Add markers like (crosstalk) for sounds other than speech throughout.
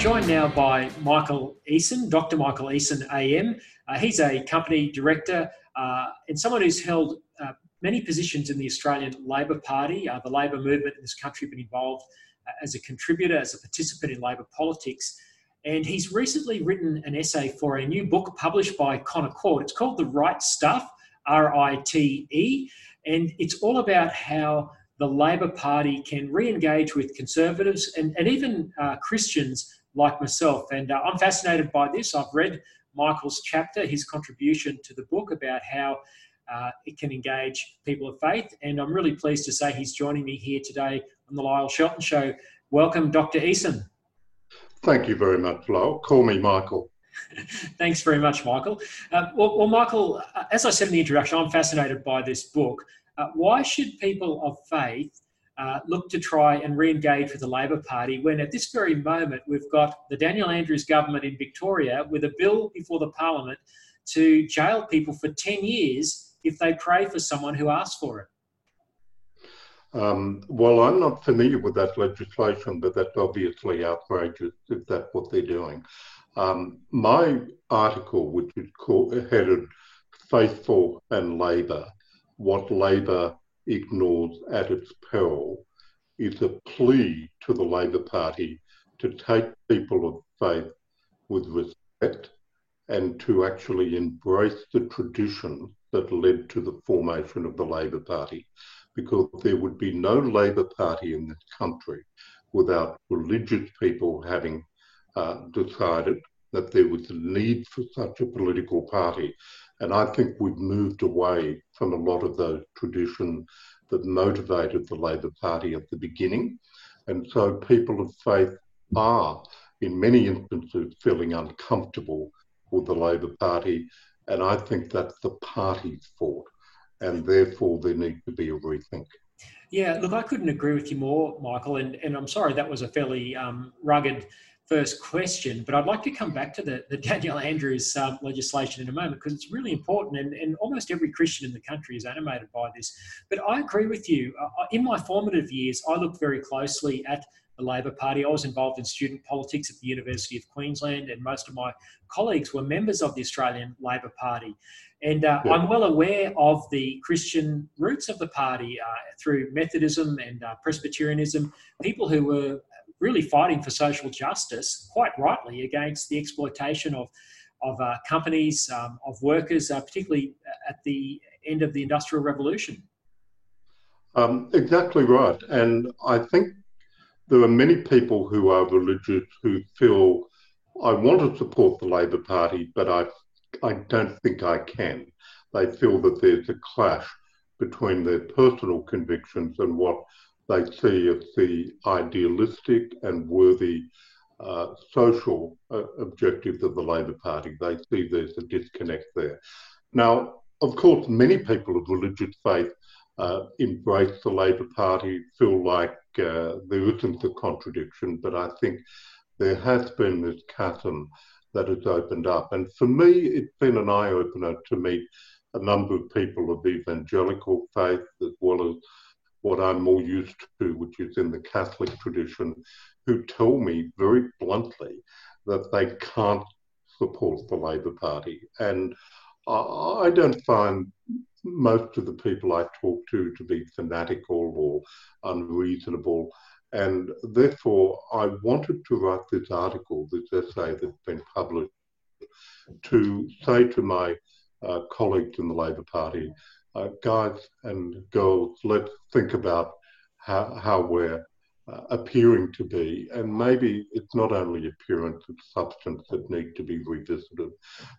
joined now by Michael Easson, Dr. Michael Easson AM. Uh, he's a company director uh, and someone who's held uh, many positions in the Australian Labor Party. Uh, the Labor movement in this country been involved uh, as a contributor, as a participant in Labor politics. And he's recently written an essay for a new book published by Connor Court. It's called The Rite Stuff, R I T E. And it's all about how the Labor Party can re engage with conservatives and, and even uh, Christians like myself. And uh, I'm fascinated by this. I've read Michael's chapter, his contribution to the book about how uh, it can engage people of faith. And I'm really pleased to say he's joining me here today on the Lyle Shelton Show. Welcome, Dr. Easson. Thank you very much, Lyle. Call me Michael. (laughs) Thanks very much, Michael. Uh, well, well, Michael, uh, as I said in the introduction, I'm fascinated by this book. Uh, why should people of faith uh, look to try and re engage with the Labor Party when at this very moment we've got the Daniel Andrews government in Victoria with a bill before the Parliament to jail people for 10 years if they pray for someone who asks for it? Um, well, I'm not familiar with that legislation, but that's obviously outrageous if that's what they're doing. Um, my article, which is called, headed Faithful and Labor, what Labor ignores at its peril, is a plea to the Labor Party to take people of faith with respect and to actually embrace the tradition that led to the formation of the Labor Party. Because there would be no Labor Party in this country without religious people having uh, decided that there was a need for such a political party. And I think we've moved away from a lot of those traditions that motivated the Labor Party at the beginning. And so people of faith are, in many instances, feeling uncomfortable with the Labor Party. And I think that's the party's fault. And therefore, there needs to be a rethink. Yeah, look, I couldn't agree with you more, Michael. And, and I'm sorry that was a fairly um, rugged first question, but I'd like to come back to the, the Daniel Andrews um, legislation in a moment because it's really important, and, and almost every Christian in the country is animated by this. But I agree with you. Uh, in my formative years, I looked very closely at the Labor Party. I was involved in student politics at the University of Queensland, and most of my colleagues were members of the Australian Labor Party. And uh, yeah. I'm well aware of the Christian roots of the party uh, through Methodism and uh, Presbyterianism, people who were really fighting for social justice, quite rightly, against the exploitation of, of uh, companies, um, of workers, uh, particularly at the end of the Industrial Revolution. Um, exactly right. And I think there are many people who are religious who feel I want to support the Labor Party, but I, I don't think I can. They feel that there's a clash between their personal convictions and what they see as the idealistic and worthy uh, social uh, objectives of the Labor Party. They see there's a disconnect there. Now, of course, many people of religious faith uh, embrace the Labor Party, feel like uh, there isn't a contradiction, but I think there has been this chasm that has opened up. And for me, it's been an eye opener to meet a number of people of evangelical faith as well as what I'm more used to, which is in the Catholic tradition, who tell me very bluntly that they can't support the Labor Party. And I don't find most of the people I talk to to be fanatical or unreasonable. And therefore, I wanted to write this article, this essay that's been published, to say to my uh, colleagues in the Labor Party, uh, guys and girls, let's think about how, how we're uh, appearing to be. And maybe it's not only appearance, it's substance that need to be revisited.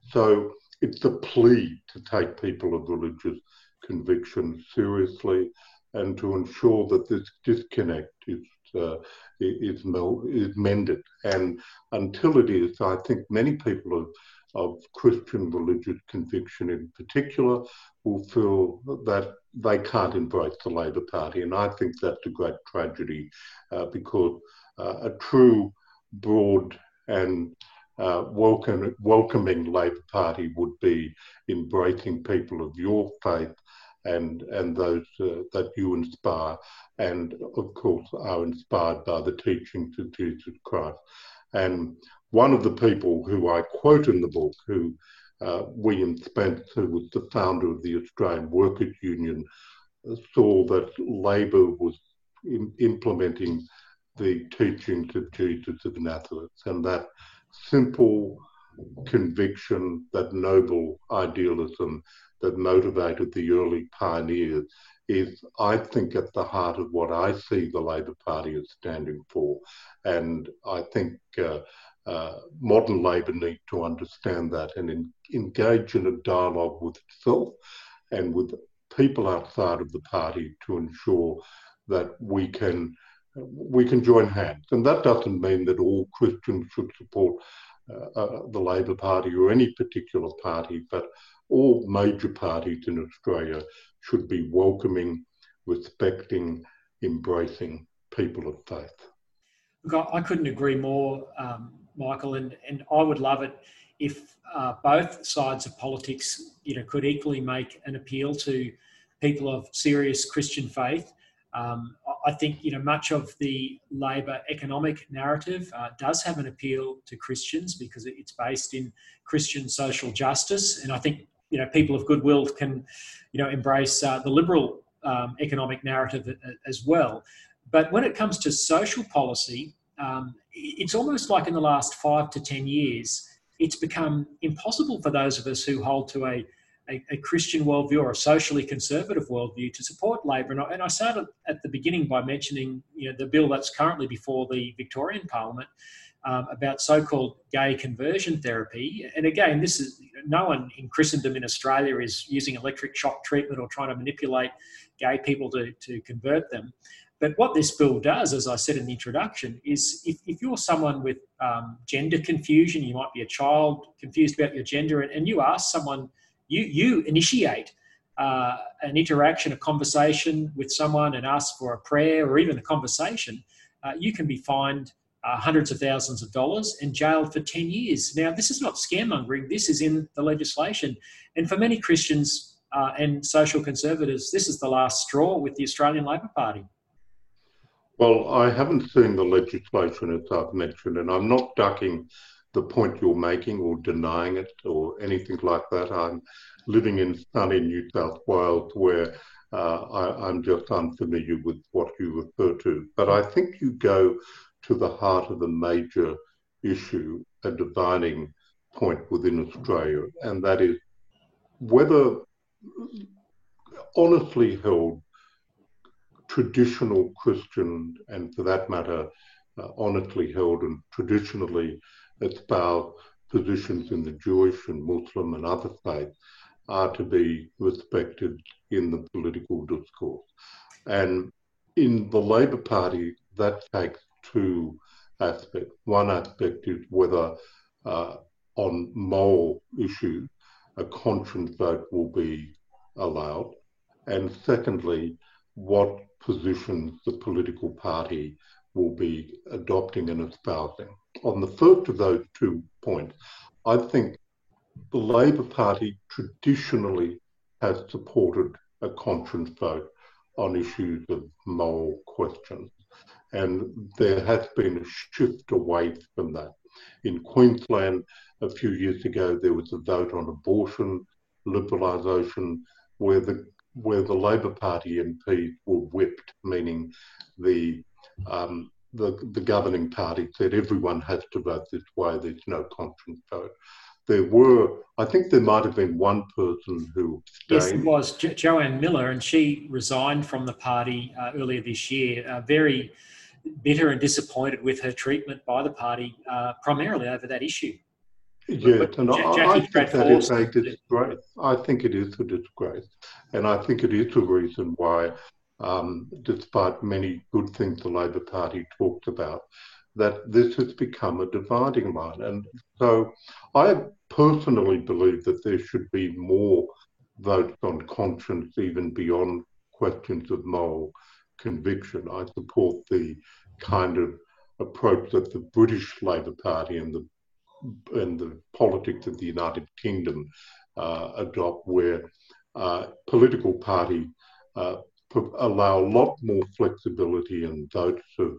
So it's a plea to take people of religious conviction seriously and to ensure that this disconnect is uh, is, is mended. And until it is, I think many people have of Christian religious conviction in particular will feel that they can't embrace the Labor Party. And I think that's a great tragedy uh, because uh, a true, broad, and uh, welcome, welcoming Labor Party would be embracing people of your faith and and those uh, that you inspire, and of course are inspired by the teachings of Jesus Christ. And one of the people who I quote in the book, who uh, William Spence, who was the founder of the Australian Workers' Union, saw that Labor was in, implementing the teachings of Jesus of Nazareth, and that simple conviction, that noble idealism that motivated the early pioneers is, I think, at the heart of what I see the Labor Party as standing for. And I think uh, uh, modern Labor need to understand that and in, engage in a dialogue with itself and with people outside of the party to ensure that we can we can join hands. And that doesn't mean that all Christians should support uh, uh, the Labor Party or any particular party, but all major parties in Australia should be welcoming, respecting, embracing people of faith. Look, I couldn't agree more, um, Michael, and, and I would love it if uh, both sides of politics, you know, could equally make an appeal to people of serious Christian faith. Um, I think you know much of the Labor economic narrative uh, does have an appeal to Christians because it's based in Christian social justice, and I think you know people of goodwill can you know embrace uh, the liberal um, economic narrative as well. But when it comes to social policy, um, it's almost like in the last five to ten years, it's become impossible for those of us who hold to a a, a, Christian worldview or a socially conservative worldview to support Labor. And I, and I, started at the beginning by mentioning you know, the bill that's currently before the Victorian Parliament um, about so-called gay conversion therapy. And again, this is no one in Christendom in Australia is using electric shock treatment or trying to manipulate gay people to, to convert them. But what this bill does, as I said in the introduction, is if, if you're someone with um, gender confusion, you might be a child confused about your gender, and, and you ask someone you you initiate uh, an interaction, a conversation with someone, and ask for a prayer or even a conversation, uh, you can be fined uh, hundreds of thousands of dollars and jailed for 10 years. Now, this is not scaremongering, this is in the legislation. And for many Christians uh, and social conservatives, this is the last straw with the Australian Labor Party. Well, I haven't seen the legislation as I've mentioned, and I'm not ducking the point you're making or denying it or anything like that. I'm living in sunny New South Wales where uh, I, am just unfamiliar with what you refer to. But I think you go to the heart of the major issue, a dividing point within Australia, and that is whether honestly held traditional Christian, and for that matter, uh, honestly held and traditionally espouse positions in the Jewish and Muslim and other faiths are to be respected in the political discourse. And in the Labor Party, that takes two aspects. One aspect is whether uh, on moral issues a conscience vote will be allowed. And secondly, what positions the political party will be adopting and espousing. On the first of those two points, I think the Labor Party traditionally has supported a conscience vote on issues of moral questions. And there has been a shift away from that. In Queensland, a few years ago, there was a vote on abortion liberalisation where the where the Labor Party MPs were whipped, meaning the um, the, the governing party said everyone has to vote this way. There's no conscience vote. There were, I think, there might have been one person who. Yes, it was jo- Jo-Ann Miller, and she resigned from the party uh, earlier this year. Uh, very bitter and disappointed with her treatment by the party, uh, primarily over that issue. Yes, and I, I, think that is a disgrace. I think it is a disgrace. And I think it is a reason why, um, despite many good things the Labor Party talked about, that this has become a dividing line. And so I personally believe that there should be more votes on conscience, even beyond questions of moral conviction. I support the kind of approach that the British Labor Party and the and the politics of the United Kingdom uh, adopt, where uh, political parties uh, allow a lot more flexibility and votes of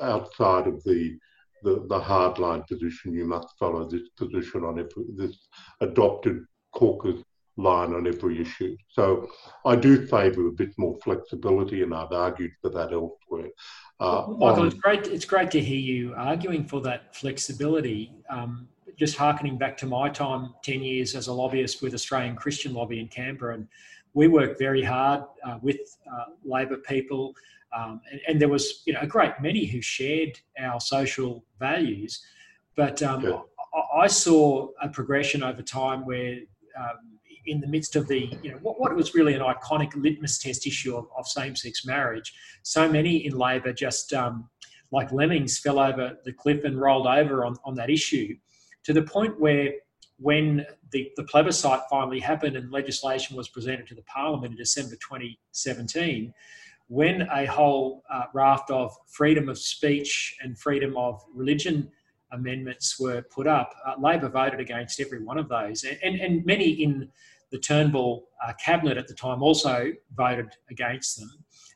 outside of the, the, the hardline position, you must follow this position on every, this adopted caucus line on every issue. So I do favour a bit more flexibility, and I've argued for that elsewhere. Uh, Michael, on... it's great. It's great to hear you arguing for that flexibility. Um, just harkening back to my time, ten years as a lobbyist with Australian Christian Lobby in Canberra, and we worked very hard uh, with uh, Labor people, um, and, and, there was you know a great many who shared our social values, but um, yeah. I, I, saw a progression over time where. Um, in the midst of the, you know, what, what was really an iconic litmus test issue of, of same-sex marriage, so many in Labor just um, like lemmings fell over the cliff and rolled over on, on that issue to the point where when the, the plebiscite finally happened and legislation was presented to the parliament in December 2017, when a whole uh, raft of freedom of speech and freedom of religion amendments were put up, uh, Labor voted against every one of those. And, and, and many in the Turnbull uh, cabinet at the time also voted against them.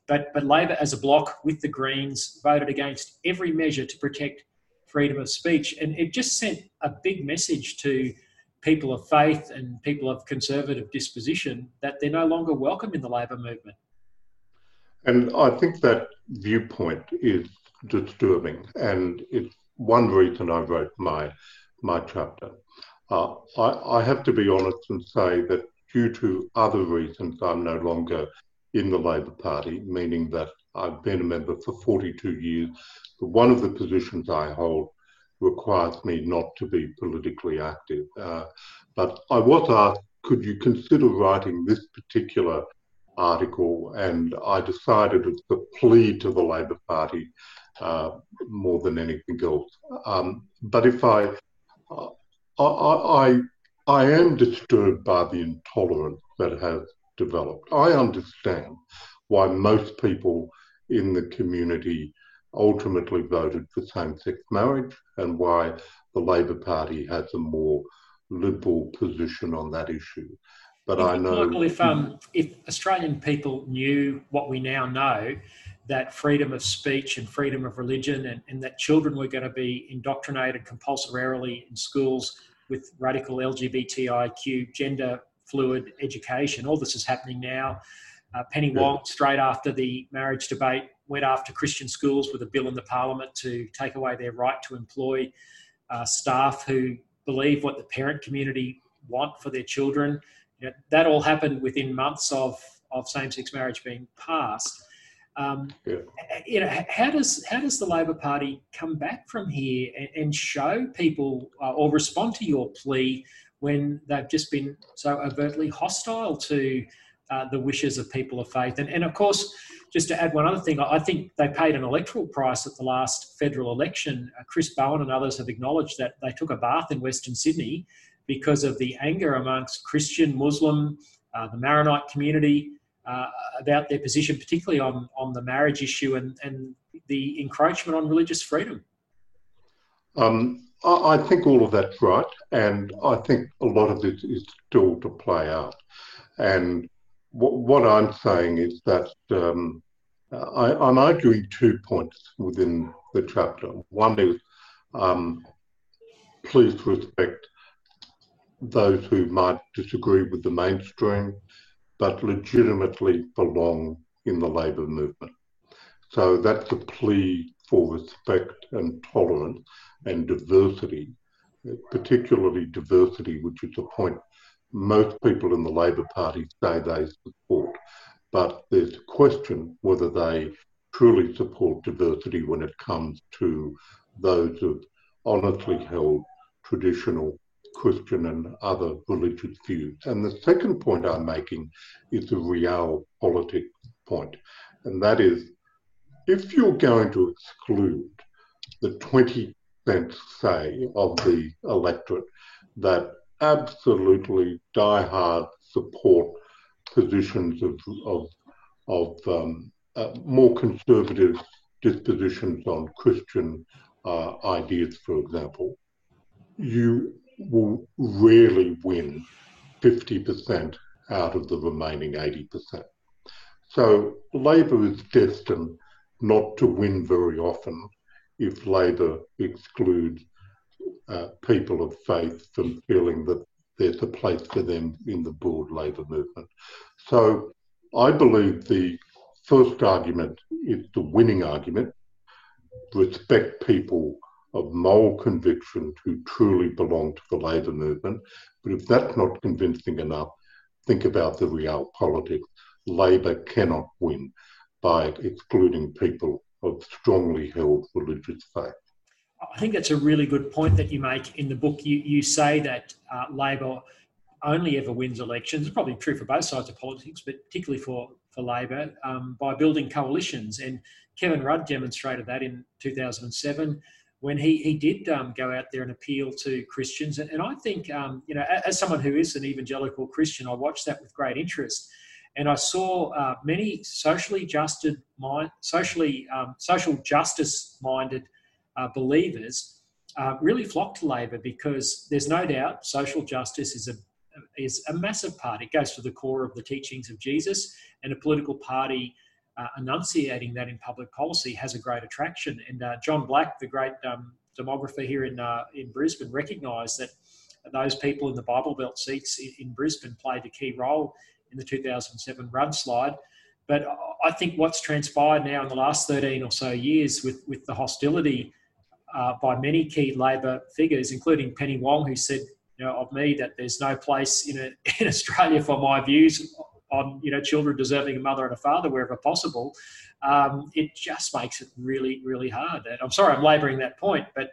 But, but Labor as a bloc with the Greens voted against every measure to protect freedom of speech. And it just sent a big message to people of faith and people of conservative disposition that they're no longer welcome in the Labor movement. And I think that viewpoint is disturbing, and it's one reason I wrote my my chapter. Uh, I, I, have to be honest and say that due to other reasons, I'm no longer in the Labor Party, meaning that I've been a member for 42 years. But one of the positions I hold requires me not to be politically active. Uh, but I was asked, could you consider writing this particular article? And I decided it's a plea to the Labor Party uh, more than anything else. Um, but if I, uh, I, I, I am disturbed by the intolerance that has developed. I understand why most people in the community ultimately voted for same sex marriage and why the Labor Party has a more liberal position on that issue. But I know. Michael, if, um, (clears throat) if Australian people knew what we now know, that freedom of speech and freedom of religion, and, and that children were going to be indoctrinated compulsorily in schools with radical LGBTIQ gender fluid education. All this is happening now. Uh, Penny Wong, straight after the marriage debate, went after Christian schools with a bill in the parliament to take away their right to employ uh, staff who believe what the parent community want for their children. You know, that all happened within months of, of same-sex marriage being passed. Um, yeah. You know, how does how does the Labor Party come back from here and, and show people uh, or respond to your plea when they've just been so overtly hostile to uh, the wishes of people of faith? And, and of course, just to add one other thing, I think they paid an electoral price at the last federal election. Uh, Chris Bowen and others have acknowledged that they took a bath in Western Sydney because of the anger amongst Christian, Muslim, uh, the Maronite community uh, about their position, particularly on, on the marriage issue and, and the encroachment on religious freedom. Um, I, think all of that's right, and I think a lot of this is still to play out. And what, what I'm saying is that um, I, am arguing two points within the chapter. One is um, please respect those who might disagree with the mainstream, but legitimately belong in the labour movement. So that's a plea for respect and tolerance and diversity, particularly diversity, which is a point most people in the Labor Party say they support. But there's a question whether they truly support diversity when it comes to those of honestly held traditional Christian and other religious views. And the second point I'm making is a realpolitik point, and that is if you're going to exclude the 20 percent say of the electorate that absolutely die-hard support positions of, of, of um, uh, more conservative dispositions on Christian uh, ideas, for example, you will rarely win 50% out of the remaining 80%. So Labor is destined not to win very often if Labor excludes uh, people of faith from feeling that there's a place for them in the broad Labor movement. So I believe the first argument is the winning argument. Respect people of moral conviction who truly belong to the Labor movement. But if that's not convincing enough, think about the real politics. Labor cannot win by excluding people of strongly held religious faith. I think that's a really good point that you make in the book. You, you say that uh, Labor only ever wins elections. It's probably true for both sides of politics, but particularly for, for Labor, um, by building coalitions. And Kevin Rudd demonstrated that in 2007 when he, he did um, go out there and appeal to Christians. And, and I think, um, you know, as someone who is an evangelical Christian, I watched that with great interest. And I saw uh, many socially justed, mind, socially um, social justice minded uh, believers uh, really flock to Labor because there's no doubt social justice is a is a massive part. It goes to the core of the teachings of Jesus, and a political party enunciating that in public policy has a great attraction. And uh, John Black, the great um, demographer here in uh, in Brisbane, recognised that those people in the Bible Belt seats in, in Brisbane played a key role in the 2007 Rudd slide. But I think what's transpired now in the last 13 or so years with, with the hostility uh, by many key Labor figures, including Penny Wong, who said you know, of me that there's no place in, a, (laughs) in Australia for my views on you know children deserving a mother and a father wherever possible. Um, it just makes it really, really hard. And I'm sorry I'm labouring that point, but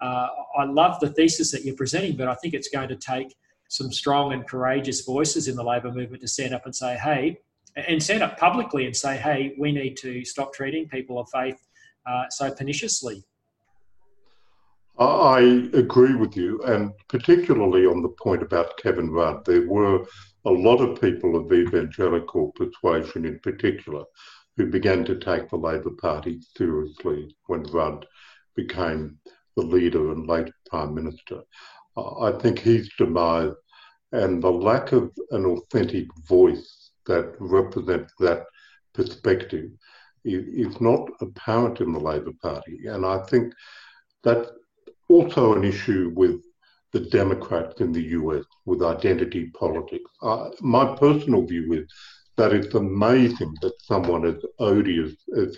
uh, I love the thesis that you're presenting, but I think it's going to take some strong and courageous voices in the Labor movement to stand up and say, hey, and stand up publicly and say, hey, we need to stop treating people of faith uh, so perniciously. I agree with you, and particularly on the point about Kevin Rudd, there were a lot of people of evangelical persuasion in particular who began to take the Labor Party seriously when Rudd became the leader and later Prime Minister. I think his demise and the lack of an authentic voice that represents that perspective is not apparent in the Labor Party. And I think that's also an issue with the Democrats in the US with identity politics. My personal view is that it's amazing that someone as odious as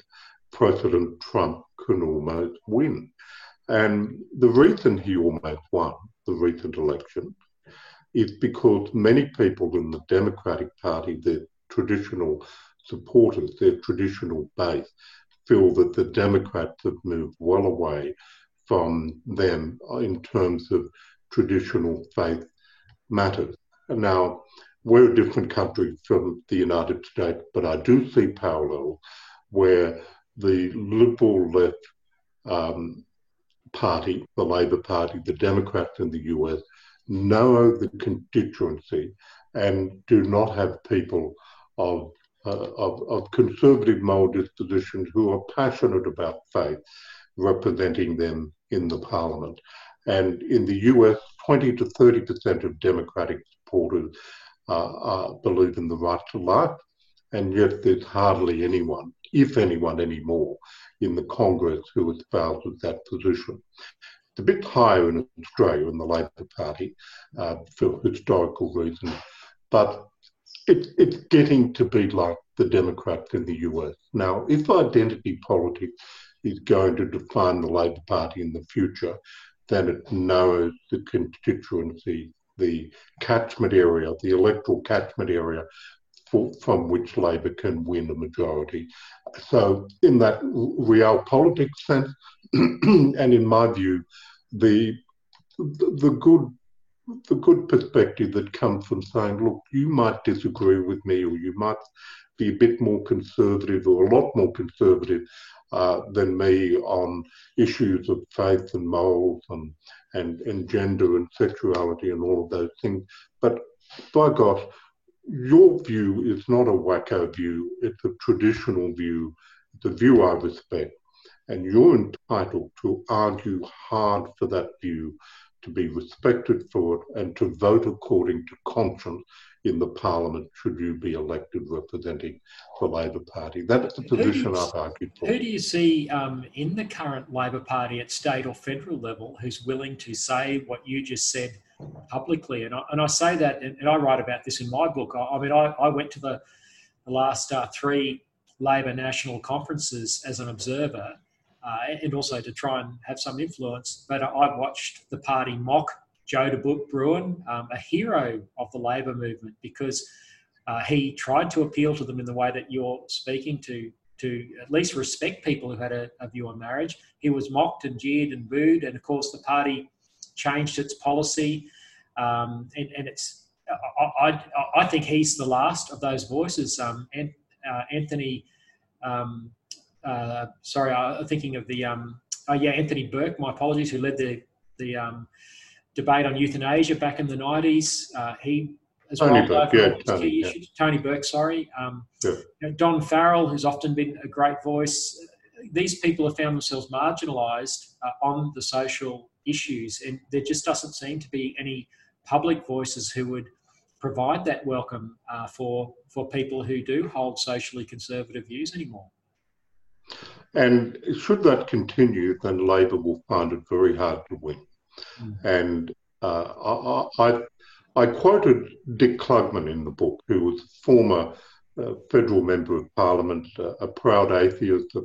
President Trump can almost win. And the reason he almost won the recent election is because many people in the Democratic Party, their traditional supporters, their traditional base, feel that the Democrats have moved well away from them in terms of traditional faith matters. Now, we're a different country from the United States, but I do see parallels where the liberal left um, Party, the Labor Party, the Democrats in the US know the constituency and do not have people of, uh, of, of conservative moral dispositions who are passionate about faith representing them in the parliament. And in the US, 20 to 30% of Democratic supporters uh, uh, believe in the right to life, and yet there's hardly anyone, if anyone anymore, in the Congress who espouses that position. It's a bit higher in Australia in the Labor Party uh, for historical reasons, but it, it's getting to be like the Democrats in the US. Now, if identity politics is going to define the Labor Party in the future, then it knows the constituency, the catchment area, the electoral catchment area for, from which Labor can win a majority. So, in that real politics sense, (clears throat) and in my view, the, the, good the good perspective that comes from saying, look, you might disagree with me, or you might be a bit more conservative, or a lot more conservative uh, than me on issues of faith and morals and, and, and gender and sexuality and all of those things. But by gosh, your view is not a wacko view, it's a traditional view, a view I respect. And you're entitled to argue hard for that view, to be respected for it, and to vote according to conscience in the parliament should you be elected representing the Labor Party. That's the position I've argued for. Who do you see um, in the current Labor Party at state or federal level who's willing to say what you just said publicly? And I, and I say that, and I write about this in my book. I, I mean, I, I, went to the, the last uh, three Labor national conferences as an observer. Uh, and also to try and have some influence. But I watched the party mock Joe de Bruyn, um, a hero of the Labor movement, because uh, he tried to appeal to them in the way that you're speaking to, to at least respect people who had a, a view on marriage. He was mocked and jeered and booed, and of course the party changed its policy, um, and, and, it's. I, I, I, think he's the last of those voices. Um, and, uh, Anthony, um, uh, sorry, I'm thinking of the. Um, oh yeah, Anthony Burke. My apologies, who led the the um, debate on euthanasia back in the 90s. Uh, he as Tony well Burke, yeah, Tony, yeah. Tony, Burke, sorry. Um, yeah. you know, Don Farrell, who's often been a great voice. These people have found themselves marginalised uh, on the social issues, and there just doesn't seem to be any public voices who would provide that welcome uh, for for people who do hold socially conservative views anymore. And should that continue, then Labor will find it very hard to win. Mm. And uh, I, I, I, quoted Dick Klugman in the book, who was a former uh, federal member of parliament, uh, a proud atheist, a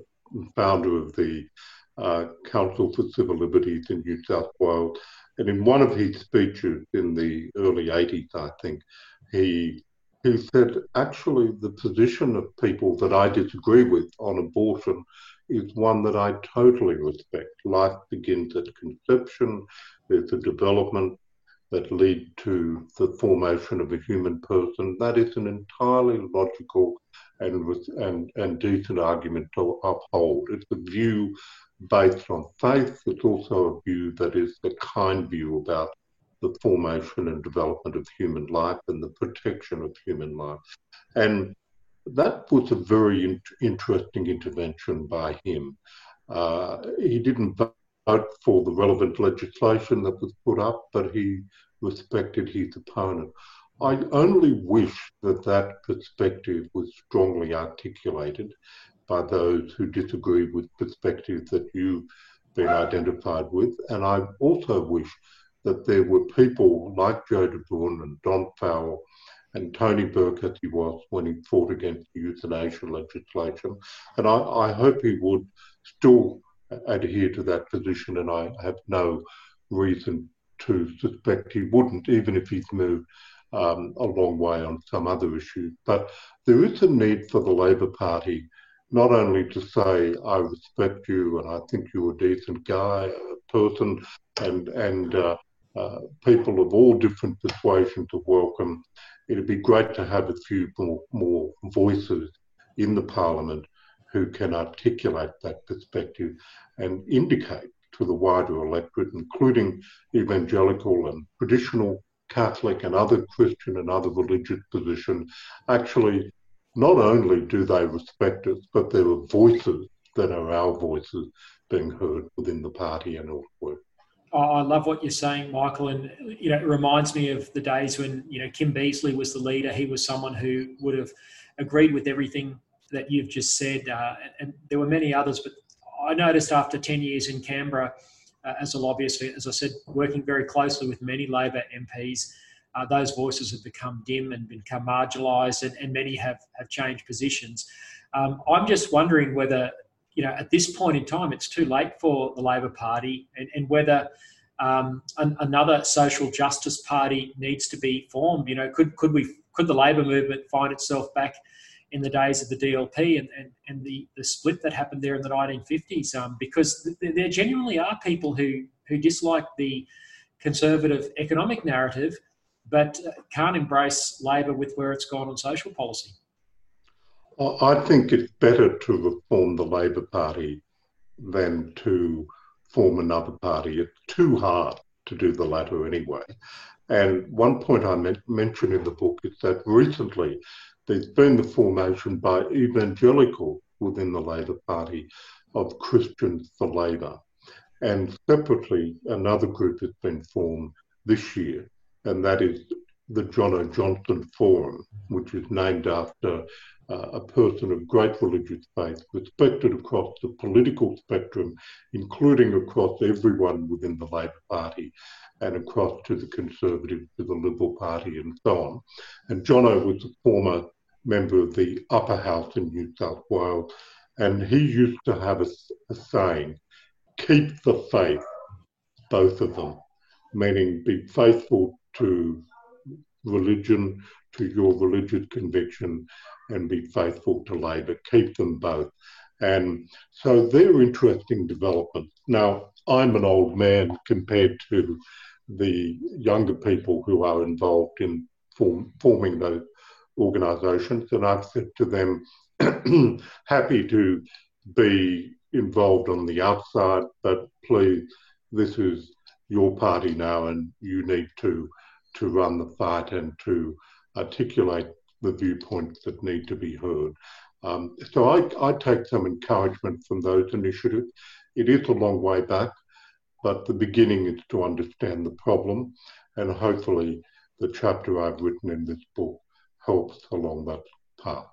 founder of the uh, Council for Civil Liberties in New South Wales. And in one of his speeches in the early 80s, I think, he he said, actually, the position of people that I disagree with on abortion is one that I totally respect. Life begins at conception, there's a development that lead to the formation of a human person. That is an entirely logical and, and, and decent argument to uphold. It's a view based on faith. It's also a view that is the kind view about the formation and development of human life and the protection of human life. And that was a very in- interesting intervention by him. Uh, he didn't vote for the relevant legislation that was put up, but he respected his opponent. I only wish that that perspective was strongly articulated by those who disagree with perspectives that you've been identified with. And I also wish that there were people like Joe de Bruyn and Don Farrell and Tony Burke as he was when he fought against the euthanasia legislation. And I, I hope he would still adhere to that position, and I have no reason to suspect he wouldn't, even if he's moved um, a long way on some other issues. But there is a need for the Labor Party not only to say, I respect you and I think you're a decent guy, a person, and, and uh, uh, people of all different persuasions are welcome. It'd be great to have a few more, more voices in the parliament who can articulate that perspective and indicate to the wider electorate, including evangelical and traditional Catholic and other Christian and other religious positions, actually not only do they respect us, but there are voices that are our voices being heard within the party and elsewhere. I love what you're saying, Michael, and you know it reminds me of the days when you know Kim Beazley was the leader. He was someone who would have agreed with everything that you've just said, uh, and there were many others. But I noticed after ten years in Canberra uh, as a lobbyist, as I said, working very closely with many Labor MPs, uh, those voices have become dim and become marginalised, and, and, many have have changed positions. Um, I'm just wondering whether you know, at this point in time, it's too late for the Labor Party, and, and whether um, an, another social justice party needs to be formed. You know, could could we could the Labor movement find itself back in the days of the DLP and, and, and the, the split that happened there in the 1950s? Um, because there genuinely are people who who dislike the conservative economic narrative, but can't embrace Labor with where it's gone on social policy. I think it's better to reform the Labor Party than to form another party. It's too hard to do the latter anyway. And one point I mentioned in the book is that recently there's been the formation by evangelical within the Labor Party of Christians for Labor. And separately, another group has been formed this year, and that is the Johnno Johnson Forum, which is named after uh, a person of great religious faith, respected across the political spectrum, including across everyone within the Labor Party and across to the Conservatives, to the Liberal Party, and so on. And Johnno was a former member of the upper house in New South Wales, and he used to have a, a saying keep the faith, both of them, meaning be faithful to religion, to your religious conviction, and be faithful to Labor. Keep them both. And so they're interesting developments. Now, I'm an old man compared to the younger people who are involved in form, forming those organisations, and I've said to them, (clears throat) happy to be involved on the outside, but please, this is your party now, and you need to to run the fight and to articulate the viewpoints that need to be heard. Um, so I, I take some encouragement from those initiatives. It is a long way back, but the beginning is to understand the problem, and hopefully the chapter I've written in this book helps along that path.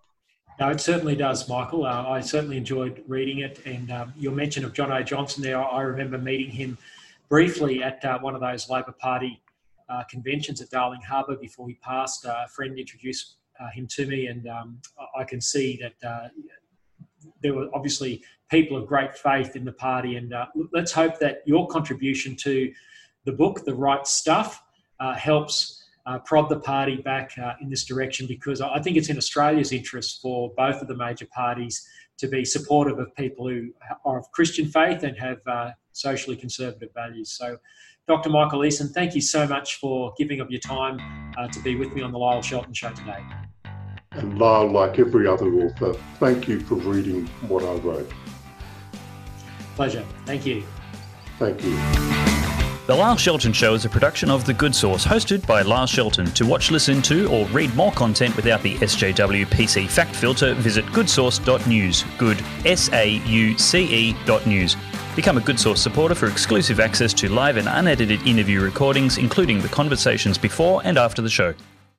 No, it certainly does, Michael. Uh, I certainly enjoyed reading it. And um, your mention of Johnno Johnson there, I remember meeting him briefly at uh, one of those Labor Party uh, conventions at Darling Harbour before he passed. Uh, a friend introduced uh, him to me, and um, I can see that uh, there were obviously people of great faith in the party. And let's hope that your contribution to the book, The Rite Stuff, helps uh, prod the party back uh, in this direction because I think it's in Australia's interest for both of the major parties to be supportive of people who are of Christian faith and have uh, socially conservative values. So, Dr. Michael Easson, thank you so much for giving up your time uh, to be with me on the Lyle Shelton Show today. And Lyle, like every other author, thank you for reading what I wrote. Pleasure. Thank you. Thank you. The Lyle Shelton Show is a production of The Good Sauce, hosted by Lyle Shelton. To watch, listen to, or read more content without the SJW PC fact filter, visit goodsauce.news. Good, S A U C E dot news. Become a Good Sauce supporter for exclusive access to live and unedited interview recordings, including the conversations before and after the show.